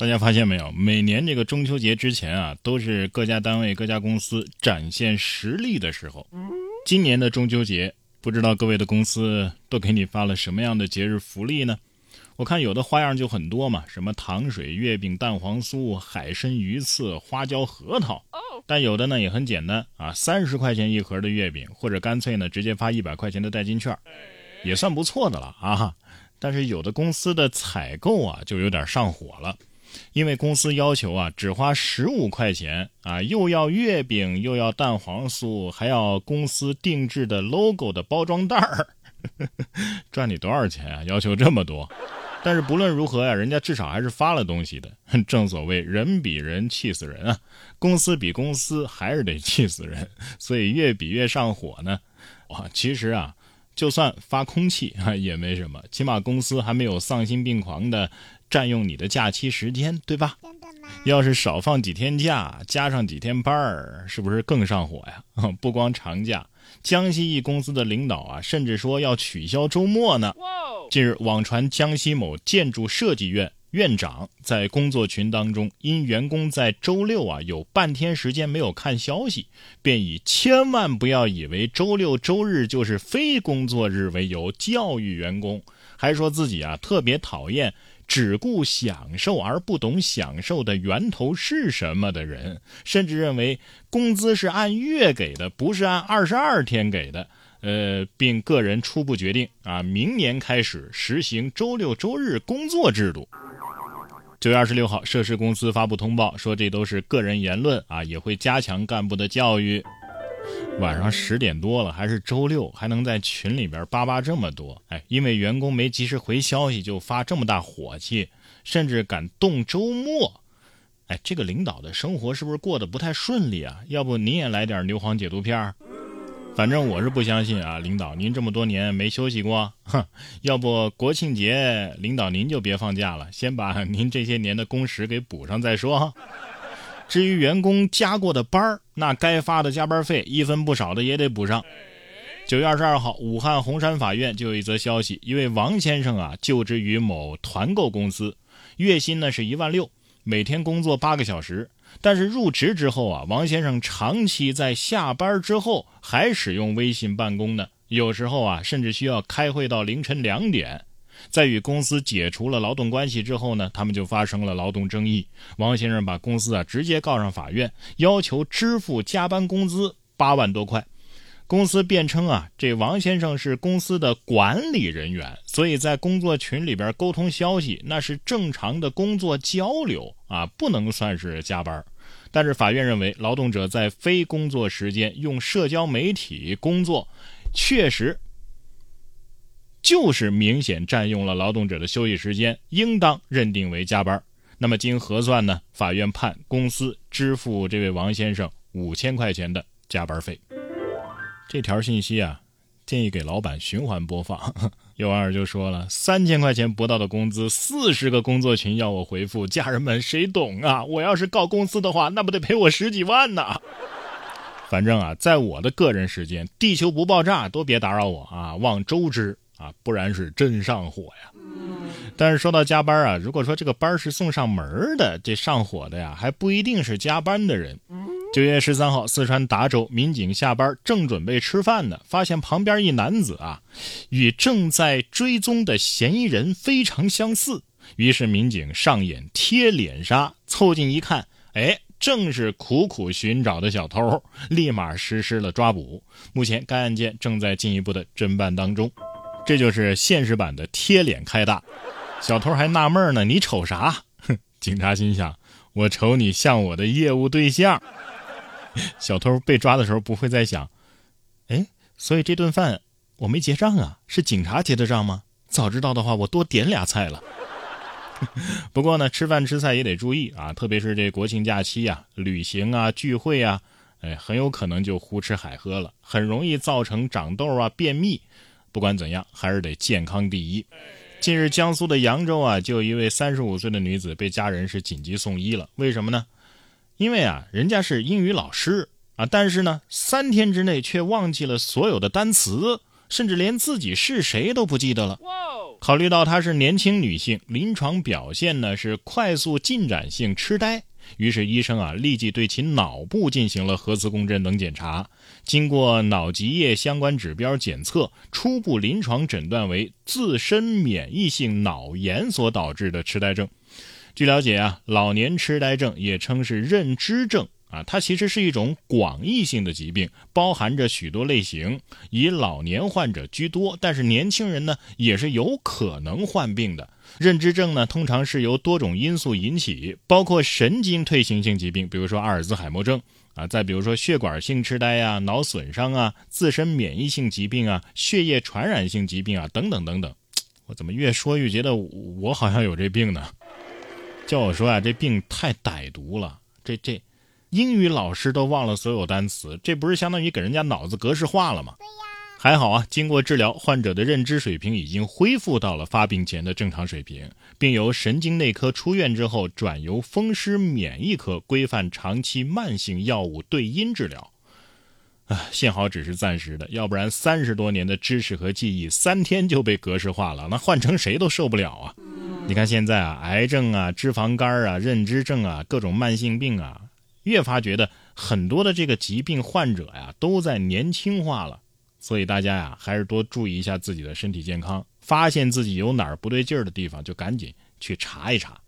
大家发现没有？每年这个中秋节之前啊，都是各家单位、各家公司展现实力的时候。今年的中秋节，不知道各位的公司都给你发了什么样的节日福利呢？我看有的花样就很多嘛，什么糖水、月饼、蛋黄酥、海参、鱼刺、花椒、核桃。但有的呢也很简单啊，三十块钱一盒的月饼，或者干脆呢直接发一百块钱的代金券，也算不错的了啊。但是有的公司的采购啊就有点上火了。因为公司要求啊，只花十五块钱啊，又要月饼，又要蛋黄酥，还要公司定制的 logo 的包装袋儿，赚你多少钱啊？要求这么多？但是不论如何呀，人家至少还是发了东西的。正所谓人比人气死人啊，公司比公司还是得气死人，所以越比越上火呢。哇，其实啊，就算发空气啊也没什么，起码公司还没有丧心病狂的。占用你的假期时间，对吧？要是少放几天假，加上几天班儿，是不是更上火呀？不光长假，江西一公司的领导啊，甚至说要取消周末呢。近日，网传江西某建筑设计院院长在工作群当中，因员工在周六啊有半天时间没有看消息，便以千万不要以为周六周日就是非工作日为由教育员工，还说自己啊特别讨厌。只顾享受而不懂享受的源头是什么的人，甚至认为工资是按月给的，不是按二十二天给的。呃，并个人初步决定啊，明年开始实行周六周日工作制度。九月二十六号，涉事公司发布通报说，这都是个人言论啊，也会加强干部的教育。晚上十点多了，还是周六，还能在群里边叭叭这么多？哎，因为员工没及时回消息就发这么大火气，甚至敢动周末。哎，这个领导的生活是不是过得不太顺利啊？要不您也来点牛黄解毒片？反正我是不相信啊，领导您这么多年没休息过？哼，要不国庆节领导您就别放假了，先把您这些年的工时给补上再说。至于员工加过的班儿，那该发的加班费一分不少的也得补上。九月二十二号，武汉洪山法院就有一则消息：一位王先生啊，就职于某团购公司，月薪呢是一万六，每天工作八个小时。但是入职之后啊，王先生长期在下班之后还使用微信办公呢，有时候啊，甚至需要开会到凌晨两点。在与公司解除了劳动关系之后呢，他们就发生了劳动争议。王先生把公司啊直接告上法院，要求支付加班工资八万多块。公司辩称啊，这王先生是公司的管理人员，所以在工作群里边沟通消息那是正常的工作交流啊，不能算是加班。但是法院认为，劳动者在非工作时间用社交媒体工作，确实。就是明显占用了劳动者的休息时间，应当认定为加班。那么经核算呢，法院判公司支付这位王先生五千块钱的加班费。这条信息啊，建议给老板循环播放。有网友就说了：三千块钱不到的工资，四十个工作群要我回复，家人们谁懂啊？我要是告公司的话，那不得赔我十几万呢？反正啊，在我的个人时间，地球不爆炸都别打扰我啊，望周知。啊，不然是真上火呀！但是说到加班啊，如果说这个班是送上门的，这上火的呀，还不一定是加班的人。九月十三号，四川达州民警下班正准备吃饭呢，发现旁边一男子啊，与正在追踪的嫌疑人非常相似，于是民警上演贴脸杀，凑近一看，哎，正是苦苦寻找的小偷，立马实施了抓捕。目前该案件正在进一步的侦办当中。这就是现实版的贴脸开大，小偷还纳闷呢，你瞅啥？哼，警察心想，我瞅你像我的业务对象。小偷被抓的时候不会再想，哎，所以这顿饭我没结账啊，是警察结的账吗？早知道的话，我多点俩菜了。不过呢，吃饭吃菜也得注意啊，特别是这国庆假期啊、旅行啊、聚会啊，哎，很有可能就胡吃海喝了，很容易造成长痘啊、便秘。不管怎样，还是得健康第一。近日，江苏的扬州啊，就有一位三十五岁的女子被家人是紧急送医了。为什么呢？因为啊，人家是英语老师啊，但是呢，三天之内却忘记了所有的单词，甚至连自己是谁都不记得了。考虑到她是年轻女性，临床表现呢是快速进展性痴呆。于是医生啊，立即对其脑部进行了核磁共振等检查。经过脑脊液相关指标检测，初步临床诊断为自身免疫性脑炎所导致的痴呆症。据了解啊，老年痴呆症也称是认知症啊，它其实是一种广义性的疾病，包含着许多类型，以老年患者居多，但是年轻人呢也是有可能患病的。认知症呢，通常是由多种因素引起，包括神经退行性疾病，比如说阿尔兹海默症啊，再比如说血管性痴呆呀、脑损伤啊、自身免疫性疾病啊、血液传染性疾病啊等等等等。我怎么越说越觉得我好像有这病呢？叫我说啊，这病太歹毒了，这这英语老师都忘了所有单词，这不是相当于给人家脑子格式化了吗？对呀还好啊，经过治疗，患者的认知水平已经恢复到了发病前的正常水平，并由神经内科出院之后转由风湿免疫科规范长期慢性药物对因治疗。啊，幸好只是暂时的，要不然三十多年的知识和记忆三天就被格式化了，那换成谁都受不了啊！你看现在啊，癌症啊、脂肪肝啊、认知症啊、各种慢性病啊，越发觉得很多的这个疾病患者呀都在年轻化了。所以大家呀，还是多注意一下自己的身体健康，发现自己有哪儿不对劲儿的地方，就赶紧去查一查。